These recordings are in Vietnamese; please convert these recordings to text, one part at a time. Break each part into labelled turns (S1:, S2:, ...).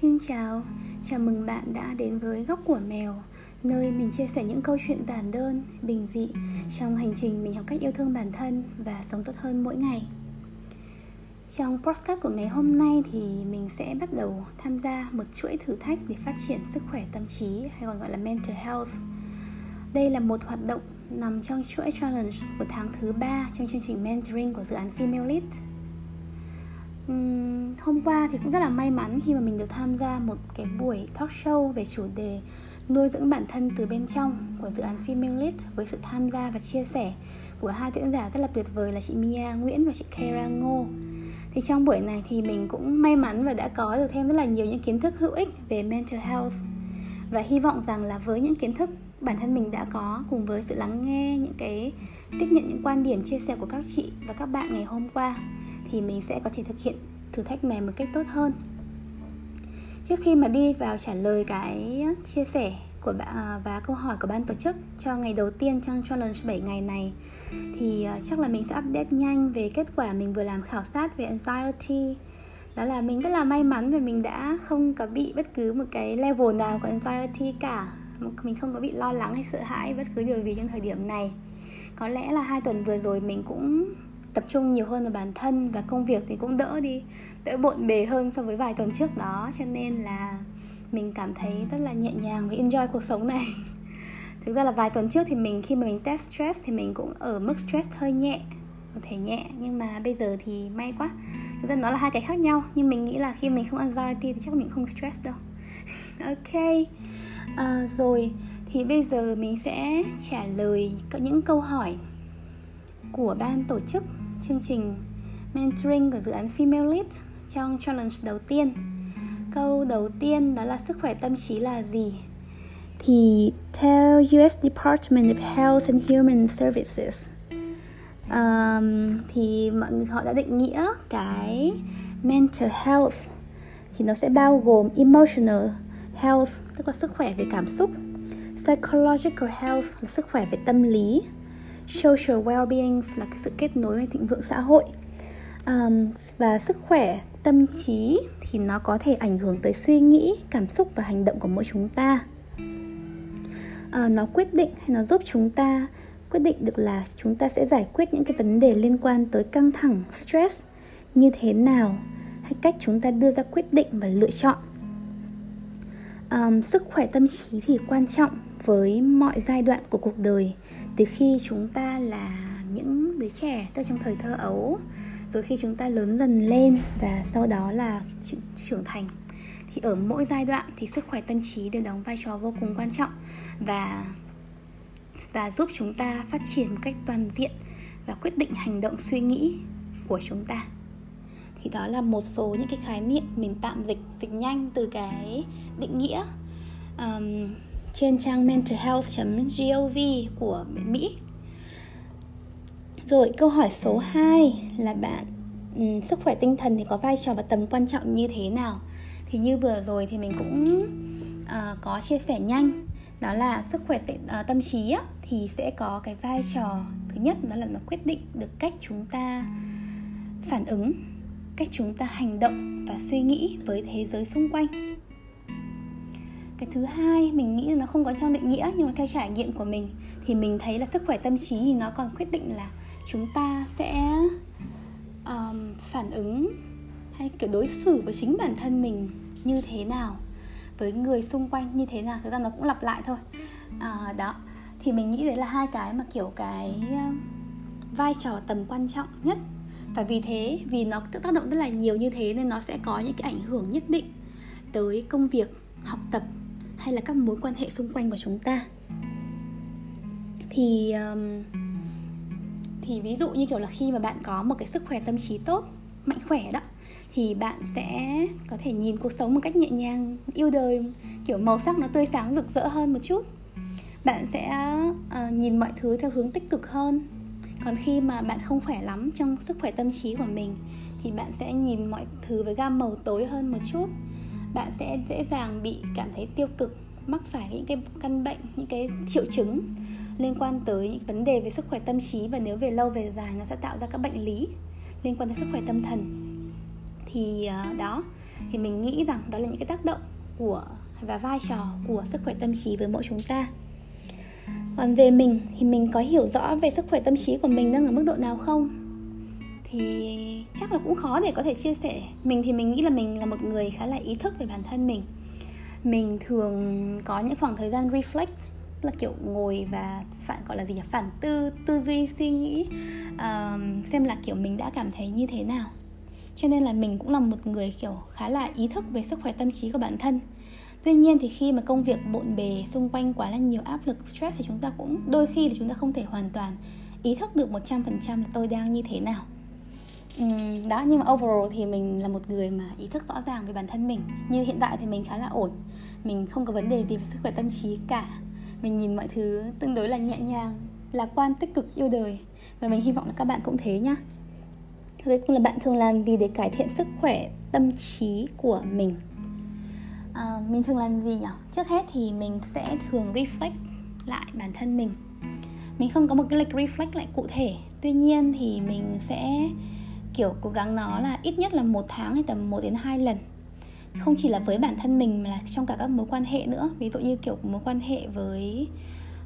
S1: Xin chào, chào mừng bạn đã đến với Góc của Mèo Nơi mình chia sẻ những câu chuyện giản đơn, bình dị Trong hành trình mình học cách yêu thương bản thân và sống tốt hơn mỗi ngày. Trong podcast của ngày hôm nay thì mình sẽ bắt đầu tham gia một chuỗi thử thách để phát triển sức khỏe tâm trí hay còn gọi là mental health. Đây là một hoạt động nằm trong chuỗi challenge của tháng thứ 3 trong chương trình mentoring của dự án Female Lead uhm, hôm qua thì cũng rất là may mắn khi mà mình được tham gia một cái buổi talk show về chủ đề nuôi dưỡng bản thân từ bên trong của dự án Female Lead với sự tham gia và chia sẻ của hai diễn giả rất là tuyệt vời là chị Mia Nguyễn và chị Kara Ngô. Thì trong buổi này thì mình cũng may mắn và đã có được thêm rất là nhiều những kiến thức hữu ích về mental health. Và hy vọng rằng là với những kiến thức bản thân mình đã có cùng với sự lắng nghe những cái tiếp nhận những quan điểm chia sẻ của các chị và các bạn ngày hôm qua thì mình sẽ có thể thực hiện thử thách này một cách tốt hơn. Trước khi mà đi vào trả lời cái chia sẻ của bạn à, và câu hỏi của ban tổ chức cho ngày đầu tiên trong challenge 7 ngày này, thì à, chắc là mình sẽ update nhanh về kết quả mình vừa làm khảo sát về anxiety. Đó là mình rất là may mắn vì mình đã không có bị bất cứ một cái level nào của anxiety cả. Mình không có bị lo lắng hay sợ hãi bất cứ điều gì trong thời điểm này. Có lẽ là hai tuần vừa rồi mình cũng tập trung nhiều hơn vào bản thân và công việc thì cũng đỡ đi đỡ bộn bề hơn so với vài tuần trước đó. Cho nên là mình cảm thấy rất là nhẹ nhàng và enjoy cuộc sống này. Thực ra là vài tuần trước thì mình khi mà mình test stress thì mình cũng ở mức stress hơi nhẹ có thể nhẹ. Nhưng mà bây giờ thì may quá. Thực ra nó là hai cái khác nhau nhưng mình nghĩ là khi mình không anxiety thì chắc mình không stress đâu. Ok. À, rồi thì bây giờ mình sẽ trả lời những câu hỏi của ban tổ chức chương trình mentoring của dự án Female Lead trong challenge đầu tiên. Câu đầu tiên đó là sức khỏe tâm trí là gì? Thì theo US Department of Health and Human Services um, thì mọi người họ đã định nghĩa cái mental health thì nó sẽ bao gồm emotional health tức là sức khỏe về cảm xúc psychological health là sức khỏe về tâm lý social well-being là cái sự kết nối và thịnh vượng xã hội. Um, và sức khỏe tâm trí thì nó có thể ảnh hưởng tới suy nghĩ cảm xúc và hành động của mỗi chúng ta. À, nó quyết định hay nó giúp chúng ta quyết định được là chúng ta sẽ giải quyết những cái vấn đề liên quan tới căng thẳng stress như thế nào hay cách chúng ta đưa ra quyết định và lựa chọn um, sức khỏe tâm trí thì quan trọng với mọi giai đoạn của cuộc đời. Từ khi chúng ta là những đứa trẻ từ trong thời thơ ấu rồi khi chúng ta lớn dần lên và sau đó là trưởng thành thì ở mỗi giai đoạn thì sức khỏe tâm trí đều đóng vai trò vô cùng quan trọng và và giúp chúng ta phát triển một cách toàn diện và quyết định hành động suy nghĩ của chúng ta thì đó là một số những cái khái niệm mình tạm dịch dịch nhanh từ cái định nghĩa um, trên trang mentalhealth.gov của Mỹ. Rồi câu hỏi số 2 là bạn um, sức khỏe tinh thần thì có vai trò và tầm quan trọng như thế nào? Thì như vừa rồi thì mình cũng uh, có chia sẻ nhanh. Đó là sức khỏe t- uh, ờ, tâm trí á, thì sẽ có cái vai trò thứ nhất đó là nó quyết định được cách chúng ta phản ứng cách chúng ta hành động và suy nghĩ với thế giới xung quanh. Cái thứ hai mình nghĩ là nó không có trong định nghĩa nhưng mà theo trải nghiệm của mình thì mình thấy là sức khỏe tâm trí thì nó còn quyết định là chúng ta sẽ um, phản ứng hay kiểu đối xử với chính bản thân mình như thế nào với người xung quanh như thế nào. Thực ra nó cũng lặp lại thôi. À, đó. Thì mình nghĩ đấy là hai cái mà kiểu cái vai trò tầm quan trọng nhất và vì thế vì nó tác động rất là nhiều như thế nên nó sẽ có những cái ảnh hưởng nhất định tới công việc học tập hay là các mối quan hệ xung quanh của chúng ta. Thì um, thì ví dụ như kiểu là khi mà bạn có một cái sức khỏe tâm trí tốt mạnh khỏe đó thì bạn sẽ có thể nhìn cuộc sống một cách nhẹ nhàng yêu đời kiểu màu sắc nó tươi sáng rực rỡ hơn một chút. Bạn sẽ uh, nhìn mọi thứ theo hướng tích cực hơn còn khi mà bạn không khỏe lắm trong sức khỏe tâm trí của mình, thì bạn sẽ nhìn mọi thứ với gam màu tối hơn một chút. Bạn sẽ dễ dàng bị cảm thấy tiêu cực, mắc phải những cái căn bệnh, những cái triệu chứng liên quan tới những vấn đề về sức khỏe tâm trí và nếu về lâu về dài nó sẽ tạo ra các bệnh lý liên quan tới sức khỏe tâm thần. Thì ờ, đó, thì mình nghĩ rằng đó là những cái tác động của và vai trò của sức khỏe tâm trí với mỗi chúng ta còn về mình thì mình có hiểu rõ về sức khỏe tâm trí của mình đang ở mức độ nào không? Thì chắc là cũng khó để có thể chia sẻ. Mình thì mình nghĩ là mình là một người khá là ý thức về bản thân mình. Mình thường có những khoảng thời gian reflect là kiểu ngồi và phản gọi là gì nhỉ? Phản tư tư duy suy nghĩ um, xem là kiểu mình đã cảm thấy như thế nào. Cho nên là mình cũng là một người kiểu khá là ý thức về sức khỏe tâm trí của bản thân tuy nhiên thì khi mà công việc bộn bề xung quanh quá là nhiều áp lực stress thì chúng ta cũng đôi khi là chúng ta không thể hoàn toàn ý thức được 100% là tôi đang như thế nào. Uhm, đó nhưng mà overall thì mình là một người mà ý thức rõ ràng về bản thân mình. Như hiện tại thì mình khá là ổn. Mình không có vấn đề gì về sức khỏe tâm trí cả. Mình nhìn mọi thứ tương đối là nhẹ nhàng lạc quan tích cực yêu đời. Và mình hy vọng là các bạn cũng thế nhá. Cuối cùng là bạn thường làm gì để cải thiện sức khỏe tâm trí của mình? À, mình thường làm gì nhỉ? Trước hết thì mình sẽ thường reflect lại bản thân mình. Mình không có một cái lịch reflect lại cụ thể. Tuy nhiên thì mình sẽ kiểu cố gắng nó là ít nhất là một tháng hay tầm 1 đến 2 lần. Không chỉ là với bản thân mình mà là trong cả các mối quan hệ nữa. Ví dụ như kiểu mối quan hệ với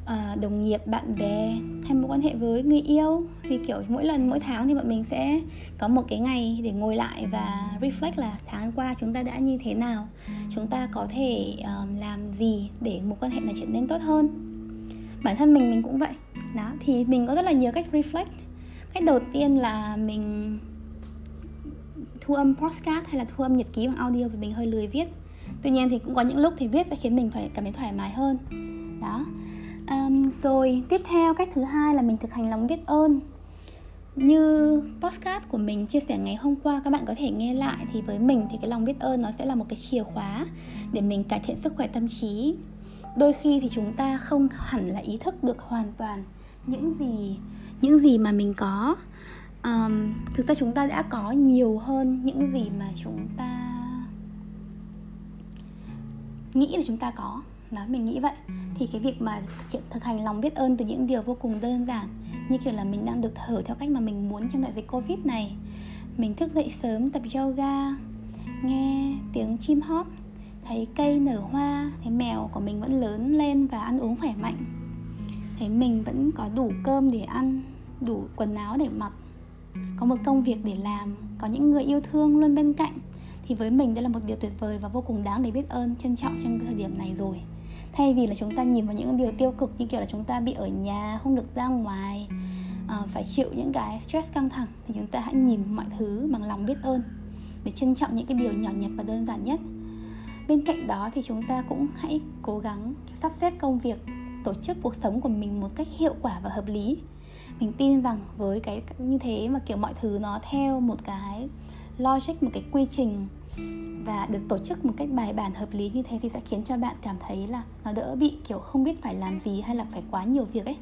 S1: uh, đồng nghiệp bạn bè hay mối quan hệ với người yêu thì kiểu mỗi lần mỗi tháng thì bọn mình sẽ có một cái ngày để ngồi lại và reflect là tháng qua chúng ta đã như thế nào. Chúng ta có thể làm gì để mối quan hệ này trở nên tốt hơn. Bản thân mình mình cũng vậy. Đó thì mình có rất là nhiều cách reflect. Cách đầu tiên là mình thu âm podcast hay là thu âm nhật ký bằng audio vì mình hơi lười viết. Tuy nhiên thì cũng có những lúc thì viết sẽ khiến mình phải cảm thấy thoải mái hơn. Đó um, rồi tiếp theo cách thứ hai là mình thực hành lòng biết ơn. Như podcast của mình chia sẻ ngày hôm qua các bạn có thể nghe lại thì với mình thì cái lòng biết ơn nó sẽ là một cái chìa khóa để mình cải thiện sức khỏe tâm trí. Đôi khi thì chúng ta không hẳn là ý thức được hoàn toàn những gì những gì mà mình có. Um, thực ra chúng ta đã có nhiều hơn những gì mà chúng ta nghĩ là chúng ta có nói mình nghĩ vậy. Thì cái việc mà thực hiện, thực hành lòng biết ơn từ những điều vô cùng đơn giản, như kiểu là mình đang được thở theo cách mà mình muốn trong đại dịch covid này, mình thức dậy sớm tập yoga, nghe tiếng chim hót, thấy cây nở hoa, thấy mèo của mình vẫn lớn lên và ăn uống khỏe mạnh. Thấy mình vẫn có đủ cơm để ăn, đủ quần áo để mặc, có một công việc để làm, có những người yêu thương luôn bên cạnh. Thì với mình đây là một điều tuyệt vời và vô cùng đáng để biết ơn, trân trọng trong cái thời điểm này rồi thay vì là chúng ta nhìn vào những điều tiêu cực như kiểu là chúng ta bị ở nhà không được ra ngoài à, phải chịu những cái stress căng thẳng thì chúng ta hãy nhìn mọi thứ bằng lòng biết ơn để trân trọng những cái điều nhỏ nhặt và đơn giản nhất. Bên cạnh đó thì chúng ta cũng hãy cố gắng sắp xếp công việc tổ chức cuộc sống của mình một cách hiệu quả và hợp lý. Mình tin rằng với cái như thế mà kiểu mọi thứ nó theo một cái logic một cái quy trình và được tổ chức một cách bài bản, hợp lý như thế thì sẽ khiến cho bạn cảm thấy là nó đỡ bị kiểu không biết phải làm gì hay là phải quá nhiều việc ấy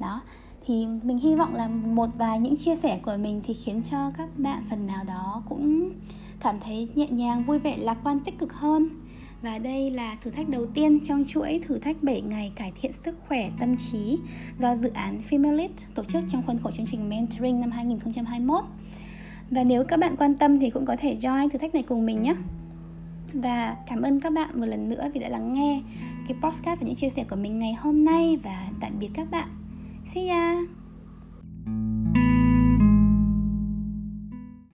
S1: đó, thì mình hy vọng là một vài những chia sẻ của mình thì khiến cho các bạn phần nào đó cũng cảm thấy nhẹ nhàng, vui vẻ, lạc quan, tích cực hơn và đây là thử thách đầu tiên trong chuỗi thử thách 7 ngày cải thiện sức khỏe tâm trí do dự án Female tổ chức trong khuôn khổ chương trình Mentoring năm 2021. Và nếu các bạn quan tâm thì cũng có thể join thử thách này cùng mình nhé. Và cảm ơn các bạn một lần nữa vì đã lắng nghe cái podcast và những chia sẻ của mình ngày hôm nay và tạm biệt các bạn. See ya!